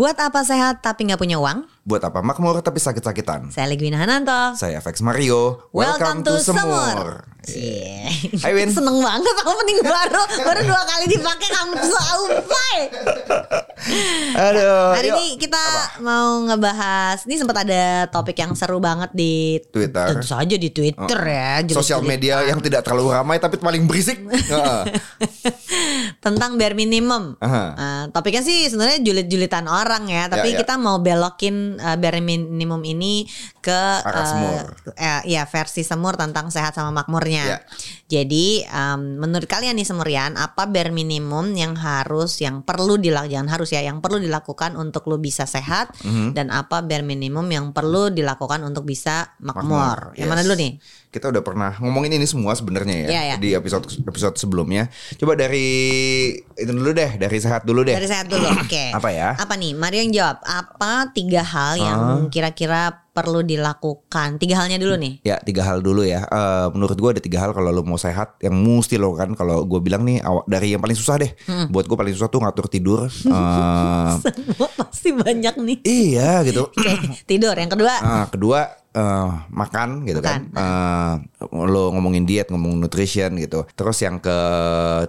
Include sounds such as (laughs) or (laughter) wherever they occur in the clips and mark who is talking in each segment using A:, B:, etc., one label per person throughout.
A: Buat apa sehat tapi nggak punya uang?
B: Buat apa makmur tapi sakit-sakitan?
A: Saya Legwina Hananto.
B: Saya FX Mario.
A: Welcome, to, Semur. Cie.
B: Hai, Win.
A: Seneng banget aku mending baru baru dua kali dipakai kamu selesai. (laughs)
B: Aduh.
A: Hari
B: yuk.
A: ini kita mau ngebahas ini sempat ada topik yang seru banget di
B: Twitter.
A: Tentu saja di Twitter ya. jelas-jelas.
B: Sosial media yang tidak terlalu ramai tapi paling berisik. Heeh. (laughs)
A: tentang bare minimum.
B: Aha.
A: Uh, topiknya sih sebenarnya julit-julitan orang ya, tapi
B: Ya, ya.
A: kita mau belokin uh, bare minimum ini ke
B: Arah
A: uh,
B: semur.
A: eh, ya versi semur tentang sehat sama makmurnya.
B: Ya.
A: Jadi um, menurut kalian nih semurian, apa bare minimum yang harus, yang perlu dilakukan, jangan harus ya, yang perlu dilakukan untuk lu bisa sehat,
B: Mhm.
A: dan apa bare minimum yang perlu dilakukan untuk bisa makmur? Yang mana
B: Yes.
A: dulu nih?
B: Kita udah pernah ngomongin ini semua sebenarnya ya
A: Iya, iya.
B: di episode episode sebelumnya. Coba dari itu dulu deh, dari sehat dulu deh.
A: Dari sehat dulu, oke.
B: Apa ya?
A: Apa nih? Mario yang jawab. Apa tiga hal yang
B: Ah.
A: kira-kira perlu dilakukan? Tiga halnya dulu nih.
B: Ya tiga hal dulu ya. Eh, menurut gue ada tiga hal kalau lo mau sehat yang mesti lo kan. Kalau gue bilang nih awal dari yang paling susah deh. Buat gue paling susah tuh ngatur tidur. (laughs) Eh,
A: Semua pasti banyak nih.
B: iya gitu.
A: Oke, tidur. Yang kedua,
B: Ah, kedua eh, makan gitu kan. Eh, lo ngomongin diet, ngomong nutrition gitu. Terus yang ke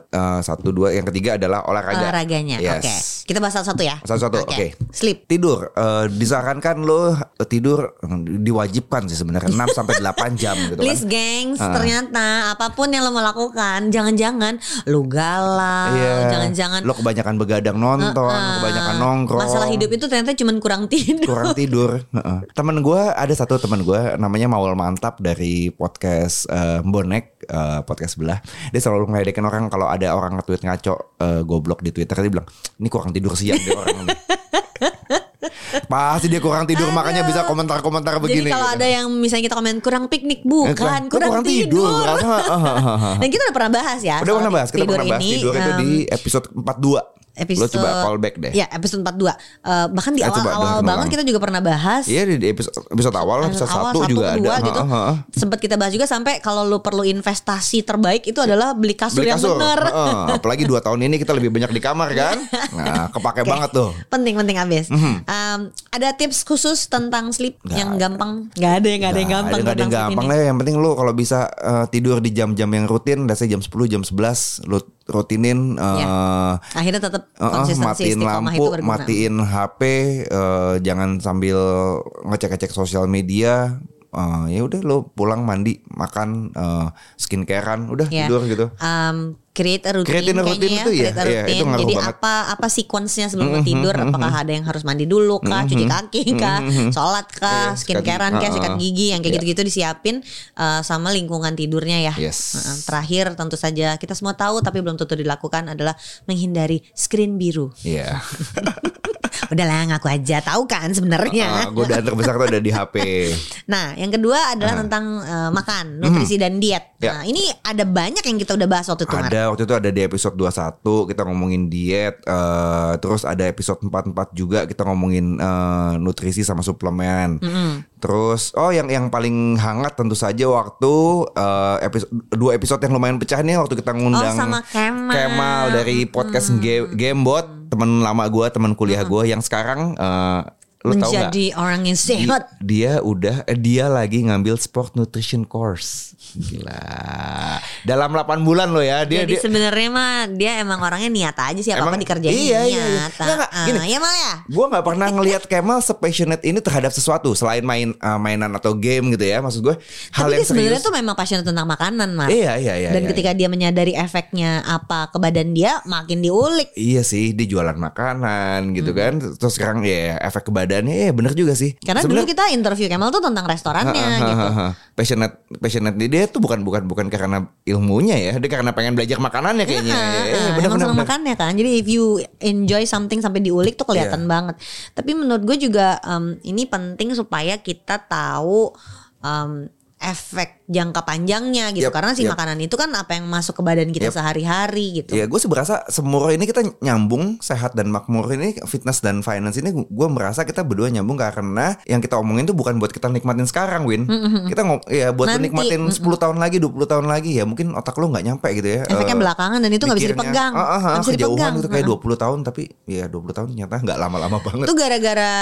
B: eh, satu dua, yang ketiga adalah olahraga.
A: olahraganya.
B: Yes.
A: Oke. Kita bahas satu-satu ya.
B: Satu-satu, oke.
A: Sleep.
B: Tidur eh, disarankan lo tidur diwajibkan sih sebenarnya 6 sampai 8 jam gitu kan.
A: Please gengs,
B: Ah.
A: ternyata apa pun yang lo mau lakukan, jangan-jangan lu galau,
B: Iya.
A: jangan-jangan
B: lo kebanyakan begadang nonton,
A: Ah,
B: kebanyakan nongkrong.
A: Masalah hidup itu ternyata cuma kurang tidur.
B: kurang tidur. Heeh. Temen gue ada satu temen gue namanya Maul Mantap dari podcast eh, Bonek eh, podcast sebelah. Dia selalu ngeledekin orang kalau ada orang nge-tweet ngaco eh, goblok di Twitter dia bilang ini kurang tidur siang dia orang. (laughs) Pasti dia kurang tidur makanya bisa komentar-komentar begini.
A: Jadi kalau
B: gitu.
A: ada yang misalnya kita komen kurang piknik bukan,
B: kurang-
A: kurang,
B: kurang
A: tidur.
B: tidur. (laughs)
A: Dan kita udah pernah bahas ya.
B: Udah pernah bahas, kita
A: tidur
B: pernah bahas
A: ini,
B: tidur itu
A: em,
B: di episode 42.
A: Episode
B: Lo coba callback deh.
A: Ya, episode 42. Eh, bahkan di
B: Eh,
A: awal-awal
B: dengerin
A: banget kita juga pernah bahas.
B: Iya di episode, episode awal, episode
A: awal,
B: 1 juga
A: kedua
B: ada.
A: gitu. Sempat kita bahas juga sampai kalau lu perlu investasi terbaik itu adalah beli kasur,
B: beli
A: yang
B: kasur.
A: benar.
B: Heeh, apalagi dua tahun ini kita lebih banyak di kamar (laughs) kan. Nah, kepake banget tuh.
A: Penting-penting abis.
B: Mhm.
A: Em, ada tips khusus tentang sleep
B: Nggak
A: yang gampang? Gak ada, gak ada yang gampang.
B: nggak ada yang gampang lah. Yang penting lu kalau bisa eh, tidur di jam-jam yang rutin, biasanya jam 10, jam 11 lu rutinin eh,
A: Ya. Akhirnya tetap
B: eh, eh,
A: konsistensi
B: matiin lampu, matiin HP, eh, jangan sambil ngecek-ngecek sosial media. Eh, ya udah lu pulang mandi, makan, eh, skincarean, udah
A: Ya.
B: tidur gitu.
A: Um, create a routine
B: Create a
A: kayaknya
B: routine
A: ya,
B: itu ya,
A: create a
B: iya,
A: routine.
B: itu ngaruh
A: Jadi
B: banget.
A: apa apa sequence-nya sebelum lu tidur? Apakah ada yang harus mandi dulu kah, cuci kaki kah, sholat kah,
B: Iya,
A: skincarean kah,
B: gigi.
A: sikat
B: Ah,
A: gigi yang kayak
B: iya.
A: gitu-gitu disiapin uh, sama lingkungan tidurnya ya.
B: Yes.
A: Terakhir tentu saja kita semua tahu tapi belum tentu dilakukan adalah menghindari screen biru.
B: Iya. (laughs)
A: Udahlah ngaku aja tahu kan sebenarnya.
B: gue godaan terbesar tuh ada di HP. (laughs)
A: Nah, yang kedua adalah tentang uh, makan, nutrisi dan diet.
B: Ya.
A: Nah, ini ada banyak yang kita udah bahas waktu itu, Mar.
B: Ada waktu itu ada di episode 21 kita ngomongin diet, eh, terus ada episode 44 juga kita ngomongin eh, nutrisi sama suplemen. Terus oh yang yang paling hangat tentu saja waktu eh, episode dua episode yang lumayan pecah nih waktu kita ngundang
A: Oh, sama Kemal.
B: dari podcast Ge- Gamebot, teman lama gua, teman kuliah gua yang sekarang eh, Lo tau nggak?
A: menjadi orang yang sehat.
B: dia udah eh, dia lagi ngambil sport nutrition course. Gila. Dalam 8 bulan lo ya dia
A: Jadi
B: dia
A: sebenarnya mah dia emang orangnya niat aja sih apa apa
B: Emang-
A: dikerjain
B: iya, iya, iya.
A: niat.
B: Nggak, nggak,
A: Ah,
B: gini.
A: ya mal ya.
B: Gue nggak pernah ngelihat Kemal sepassionate ini terhadap sesuatu selain main eh, mainan atau game gitu ya. Maksud gue hal
A: Tapi
B: yang
A: dia sebenarnya tuh memang passionate tentang makanan, Mar.
B: Iya iya iya.
A: Dan
B: iya,
A: ketika dia menyadari efeknya apa ke badan dia, makin diulik.
B: Iya sih, dia jualan makanan gitu kan. Terus sekarang ya efek ke badannya ya bener juga sih.
A: Karena dulu kita interview Kemal tuh tentang restorannya gitu.
B: Passionate passionate dia tuh bukan bukan bukan karena ilmunya ya, dia karena pengen belajar makanannya kayaknya.
A: Ah,
B: Ya, ya, bener,
A: emang
B: bener,
A: seneng
B: bener.
A: makannya kan. Jadi if you enjoy something sampai diulik tuh kelihatan
B: Iya.
A: banget. Tapi menurut gue juga em, ini penting supaya kita tahu em, efek jangka panjangnya gitu.
B: Yap,
A: Karena si
B: yap.
A: makanan itu kan apa yang masuk ke badan kita
B: Yap.
A: sehari-hari gitu.
B: Ya gue sih berasa semua ini kita nyambung sehat dan makmur ini fitness dan finance ini gue merasa kita berdua nyambung karena yang kita omongin tuh bukan buat kita nikmatin sekarang Win kita ngom ya buat
A: Nanti,
B: nikmatin 10 tahun lagi 20 tahun lagi ya mungkin otak lo nggak nyampe gitu ya
A: Efeknya
B: Eh,
A: belakangan dan itu nggak bisa dipegang.
B: ah, ah,
A: Nggak bisa
B: kejauhan
A: dipegang.
B: gitu kayak
A: Heeh.
B: 20 tahun tapi ya 20 tahun ternyata nggak lama-lama (laughs) banget
A: Itu gara-gara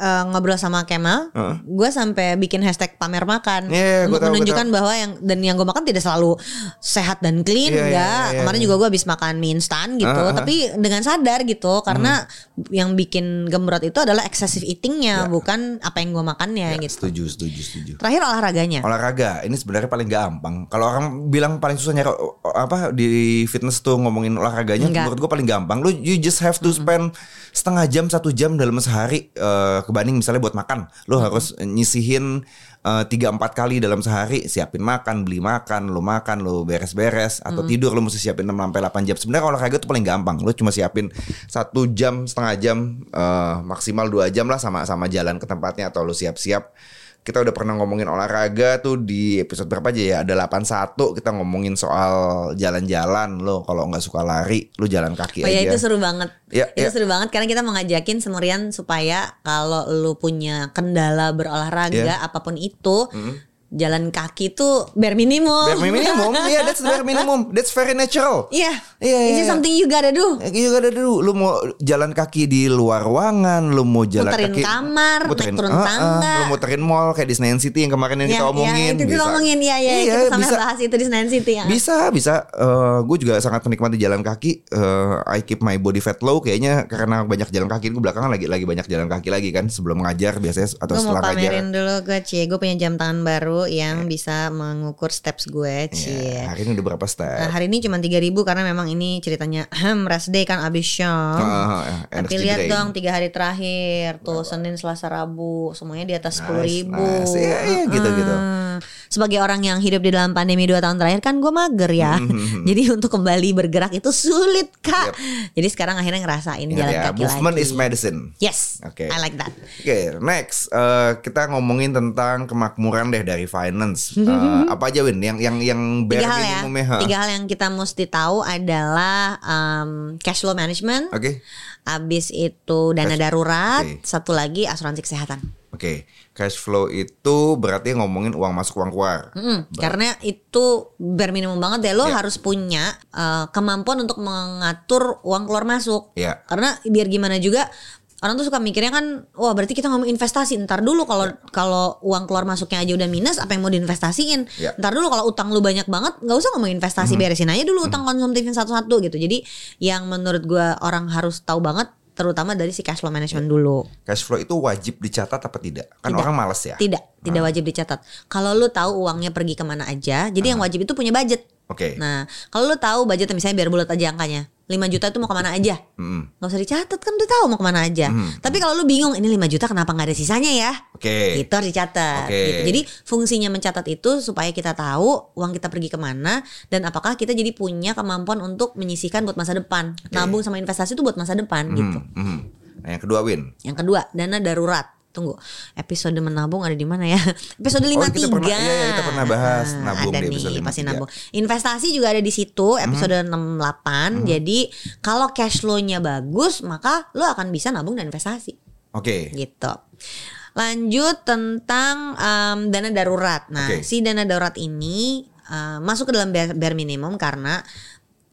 A: eh, ngobrol sama Kemal,
B: Heeh.
A: gue sampai bikin hashtag pamer makan
B: Iya, gua
A: untuk
B: tahu,
A: menunjukkan bahwa yang dan yang gue makan tidak selalu sehat dan clean,
B: iya,
A: enggak.
B: iya,
A: Kemarin
B: iya.
A: juga gue habis makan mie instan gitu,
B: Ah, ah.
A: tapi dengan sadar gitu, karena yang bikin gemrot itu adalah excessive eatingnya,
B: Ya.
A: bukan apa yang gue makannya
B: Ya,
A: gitu.
B: setuju setuju setuju
A: Terakhir olahraganya.
B: olahraga ini sebenarnya paling gampang kalau orang bilang paling susah nyari apa di fitness tuh ngomongin olahraganya
A: Enggak.
B: menurut gue paling gampang lu you just have to spend setengah jam satu jam dalam sehari eh, kebanding misalnya buat makan lu harus nyisihin eh, tiga empat kali dalam sehari siapin makan beli makan lu makan lu beres-beres atau tidur lu mesti siapin 6 sampai 8 jam. Sebenarnya olahraga tuh paling gampang lu cuma siapin satu jam setengah jam eh, maksimal dua jam lah sama sama jalan ke tempatnya atau lu siap-siap kita udah pernah ngomongin olahraga tuh di episode berapa aja ya ada 81 kita ngomongin soal jalan-jalan lo kalau nggak suka lari lu jalan kaki
A: Oh ya
B: aja
A: itu seru banget.
B: Ya,
A: itu
B: ya.
A: seru banget karena kita mau ngajakin semurian supaya kalau lu punya kendala berolahraga
B: Ya.
A: apa pun itu, jalan kaki tuh bare minimum.
B: bare minimum iya (laughs) that's bare minimum that's very natural
A: Iya.
B: Iya,
A: Is
B: iya,
A: it
B: iya.
A: something you gotta do?
B: Ya, juga ada dulu lu mau jalan kaki di luar ruangan lu mau jalan
A: Muterin
B: kaki
A: kamar, naik turun
B: ah,
A: tangga.
B: lu muterin mall kayak di Senayan City yang kemarin yang
A: Ya,
B: kita omongin
A: ya, itu kita
B: bisa.
A: ngomongin ya ya
B: Iya,
A: kita sampai
B: bisa.
A: bahas itu di Senayan City ya.
B: Bisa, bisa. gue juga sangat menikmati jalan kaki. Eh, I keep my body fat low. Kayaknya karena banyak jalan kaki. Gue belakangan lagi lagi banyak jalan kaki lagi kan. Sebelum ngajar biasanya atau
A: Gue mau
B: setelah ngajar.
A: pamerin dulu gue Cie Gue punya jam tangan baru yang bisa mengukur steps gue Cie
B: Ya, hari ini udah berapa step?
A: Nah, hari ini cuma 3000 karena memang ini ceritanya rest day kan abis show.
B: Ah, ah,
A: Tapi lihat
B: drain.
A: dong tiga hari terakhir tuh Senin, Selasa, Rabu semuanya di atas sepuluh ribu.
B: nice. Iya, iya,
A: Sebagai orang yang hidup di dalam pandemi dua tahun terakhir kan gue mager ya. Jadi untuk kembali bergerak itu sulit kak. Jadi sekarang akhirnya ngerasain
B: Ingat
A: jalan
B: ya,
A: kaki
B: movement
A: lagi.
B: is medicine.
A: Yes,
B: Oke.
A: I like that.
B: Oke, next eh, kita ngomongin tentang kemakmuran deh dari finance. (laughs) Eh, apa aja Win? Yang yang yang bare
A: Tiga hal ya.
B: minimumnya, ha?
A: Tiga hal yang kita mesti tahu adalah um, cash flow management.
B: Oke,
A: Abis itu dana
B: Cash-
A: darurat,
B: oke.
A: satu lagi asuransi kesehatan.
B: Oke. Cash flow itu berarti ngomongin uang masuk uang keluar.
A: Mm, karena itu bare minimum banget deh lo
B: Ya.
A: harus punya uh, kemampuan untuk mengatur uang keluar masuk.
B: Ya.
A: Karena biar gimana juga orang tuh suka mikirnya kan wah berarti kita ngomong investasi ntar dulu kalau kalau uang keluar masuknya aja udah minus apa yang mau diinvestasiin
B: Ya.
A: ntar dulu kalau utang lu banyak banget nggak usah ngomong investasi
B: Mhm.
A: beresin aja dulu utang konsumtifin satu-satu gitu jadi yang menurut gua orang harus tahu banget terutama dari si cash flow management dulu
B: Cash flow itu wajib dicatat apa tidak? Kan
A: Tidak.
B: orang males ya.
A: tidak tidak wajib dicatat kalau lu tahu uangnya pergi ke mana aja jadi yang wajib itu punya budget
B: Oke.
A: Nah, kalau lu tahu budgetnya misalnya biar bulat aja angkanya. 5 juta itu mau ke mana aja?
B: Mm.
A: Nggak usah dicatat kan udah tahu mau ke mana aja.
B: Hmm.
A: Tapi kalau lu bingung ini 5 juta kenapa nggak ada sisanya ya?
B: Oke.
A: Itu harus dicatat.
B: Oke.
A: gitu. Jadi fungsinya mencatat itu supaya kita tahu uang kita pergi ke mana dan apakah kita jadi punya kemampuan untuk menyisihkan buat masa depan. Nabung sama investasi itu buat masa depan gitu.
B: Hmm, hmm. Nah, yang kedua Win.
A: Yang kedua, dana darurat. Tunggu, episode menabung ada di mana ya? (laughs) Episode
B: Oh,
A: 53.
B: kita pernah- iya, iya, kita pernah bahas
A: Nah,
B: nabung
A: ada
B: di episode
A: nih, pasti
B: 53.
A: nabung. Investasi juga ada di situ, episode 68. Jadi, kalau cash flow-nya bagus, maka lo akan bisa nabung dan investasi.
B: Oke.
A: Gitu. Lanjut tentang em, dana darurat. Nah,
B: Oke.
A: si dana darurat ini eh, masuk ke dalam bare, bare minimum karena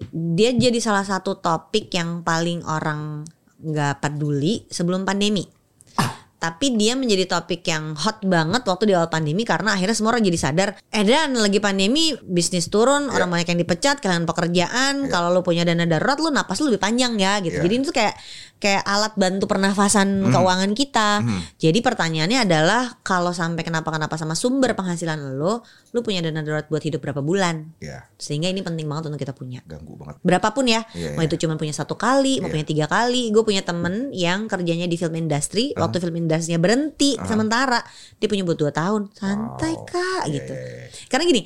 A: dia jadi salah satu topik yang paling orang nggak peduli sebelum pandemi. Tapi dia menjadi topik yang hot banget waktu di awal pandemi karena akhirnya semua orang jadi sadar eh dan lagi pandemi bisnis turun orang banyak yang dipecat kehilangan pekerjaan kalau lu punya dana darurat lu napas lu lebih panjang ya gitu.
B: Iya.
A: jadi itu kayak kayak alat bantu pernafasan keuangan kita. Jadi pertanyaannya adalah kalau sampai kenapa-kenapa sama sumber penghasilan lo lu punya dana darurat buat hidup berapa bulan?
B: Ya,
A: sehingga ini penting banget untuk kita punya.
B: Ganggu banget.
A: berapapun ya
B: Iya,
A: mau
B: iya.
A: itu cuma punya satu kali mau
B: Iya.
A: punya tiga kali gue punya temen yang kerjanya di film industri waktu film industrinya berhenti sementara. Dia punya buat dua tahun. Santai
B: Wow.
A: kak
B: Iya,
A: gitu.
B: iya, iya.
A: karena gini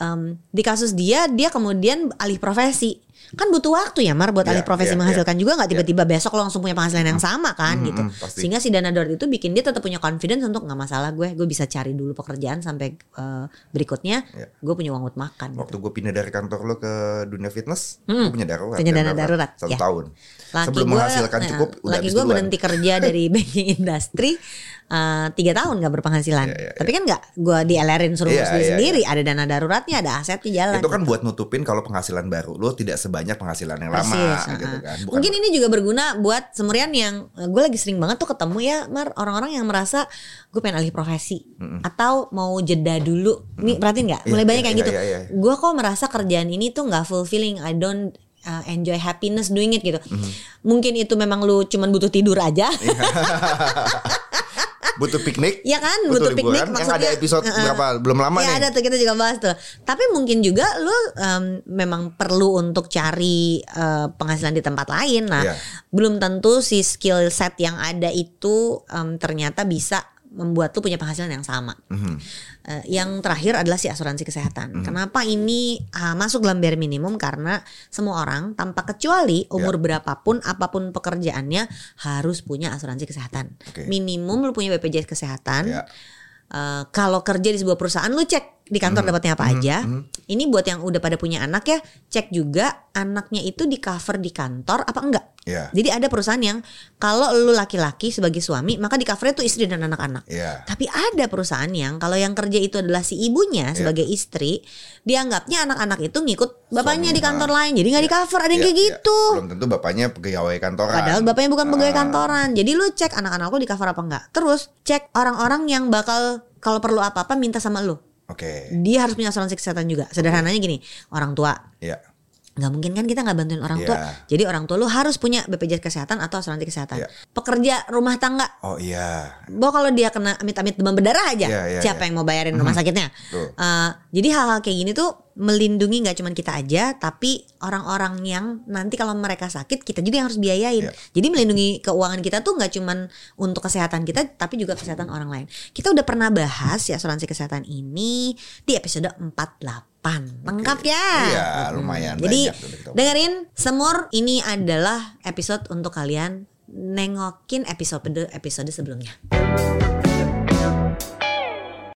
A: em, di kasus dia dia kemudian alih profesi kan butuh waktu ya Mar buat
B: Iya,
A: alih profesi
B: iya,
A: menghasilkan juga nggak tiba-tiba besok lo langsung punya penghasilan yang sama kan
B: Hmm,
A: gitu
B: hmm, pasti.
A: sehingga si dana darurat itu bikin dia tetap punya confidence untuk nggak masalah gue gue bisa cari dulu pekerjaan sampai eh, berikutnya
B: Iya.
A: gue punya uang buat makan gitu.
B: Waktu gue pindah dari kantor lo ke dunia fitness,
A: Hmm.
B: gue punya darurat.
A: Punya dana darurat,
B: Satu
A: ya.
B: tahun.
A: Laki
B: Sebelum
A: gua-
B: menghasilkan
A: nah,
B: cukup, udah
A: laki gue berhenti kerja dari (laughs) banking industry eh, tiga tahun nggak berpenghasilan.
B: Iya, iya,
A: Tapi kan nggak gue dielerin suruh
B: Iya,
A: sendiri
B: iya,
A: sendiri. Ada dana daruratnya, ada asetnya jalan.
B: Itu kan buat nutupin kalau penghasilan baru lo tidak sebanyak penghasilan yang lama
A: Persis,
B: gitu
A: uh-uh.
B: kan. Bukan
A: Mungkin ini juga berguna buat semurian yang gue lagi sering banget tuh ketemu ya Mar orang-orang yang merasa gue pengen alih profesi atau mau jeda dulu. Nih perhatiin nggak?
B: Iya,
A: Mulai banyak
B: iya,
A: kayak
B: iya,
A: gitu.
B: iya, iya.
A: Gue kok merasa kerjaan ini tuh nggak fulfilling. I don't uh, enjoy happiness doing it gitu.
B: Mm-hmm.
A: Mungkin itu memang lu cuman butuh tidur aja. (laughs)
B: Butuh piknik.
A: Ya kan, butuh piknik,
B: liburan. Yang ada
A: maksudnya,
B: episode
A: uh-uh.
B: berapa belum lama
A: ya
B: nih.
A: ada tuh kita juga bahas tuh. Tapi mungkin juga lu em, memang perlu untuk cari eh, penghasilan di tempat lain. Nah,
B: Iya.
A: belum tentu si skill set yang ada itu em, ternyata bisa membuat lu punya penghasilan yang sama.
B: Mhm.
A: Eh, yang terakhir adalah si asuransi kesehatan. Kenapa ini ah, masuk dalam bare minimum? Karena semua orang tanpa kecuali umur berapapun, apa pun pekerjaannya harus punya asuransi kesehatan.
B: Oke.
A: Minimum lu punya BPJS kesehatan.
B: Ya.
A: Eh, kalau kerja di sebuah perusahaan lu cek di kantor dapatnya apa aja. Ini buat yang udah pada punya anak ya, cek juga anaknya itu di cover di kantor apa enggak.
B: Ya.
A: Jadi ada perusahaan yang kalau lu laki-laki sebagai suami maka di covernya tuh istri dan anak-anak.
B: Ya.
A: Tapi ada perusahaan yang kalau yang kerja itu adalah si ibunya sebagai istri, dianggapnya anak-anak itu ngikut bapaknya di
B: Suami,
A: kantor
B: ah.
A: lain. Jadi nggak di cover, ada yang
B: Ya,
A: kayak
B: ya.
A: gitu.
B: Belum tentu bapaknya pegawai kantoran.
A: Padahal bapaknya bukan pegawai
B: Ah.
A: kantoran. Jadi lu cek anak-anak lu di cover apa enggak. Terus cek orang-orang yang bakal kalau perlu apa-apa minta sama lu.
B: Oke.
A: Dia harus punya asuransi kesehatan juga. Sederhananya gini, orang tua
B: Ya.
A: nggak mungkin kan kita nggak bantuin orang tua.
B: Iya.
A: Jadi orang tua lu harus punya BPJS kesehatan atau asuransi kesehatan.
B: Iya.
A: Pekerja rumah tangga,
B: Oh iya.
A: bahwa kalau dia kena amit-amit demam berdarah aja,
B: Iya, iya,
A: siapa
B: iya.
A: yang mau bayarin rumah sakitnya?
B: Betul.
A: Eh, jadi hal-hal kayak gini tuh melindungi nggak cuma kita aja, tapi orang-orang yang nanti kalau mereka sakit kita juga yang harus biayain.
B: Iya.
A: Jadi melindungi keuangan kita tuh nggak cuma untuk kesehatan kita, tapi juga kesehatan orang lain. Kita udah pernah bahas ya asuransi kesehatan ini di episode 48 lengkap ya.
B: Iya,
A: Mm-mm.
B: lumayan
A: Jadi
B: kita
A: dengerin semur ini adalah episode untuk kalian nengokin episode episode sebelumnya.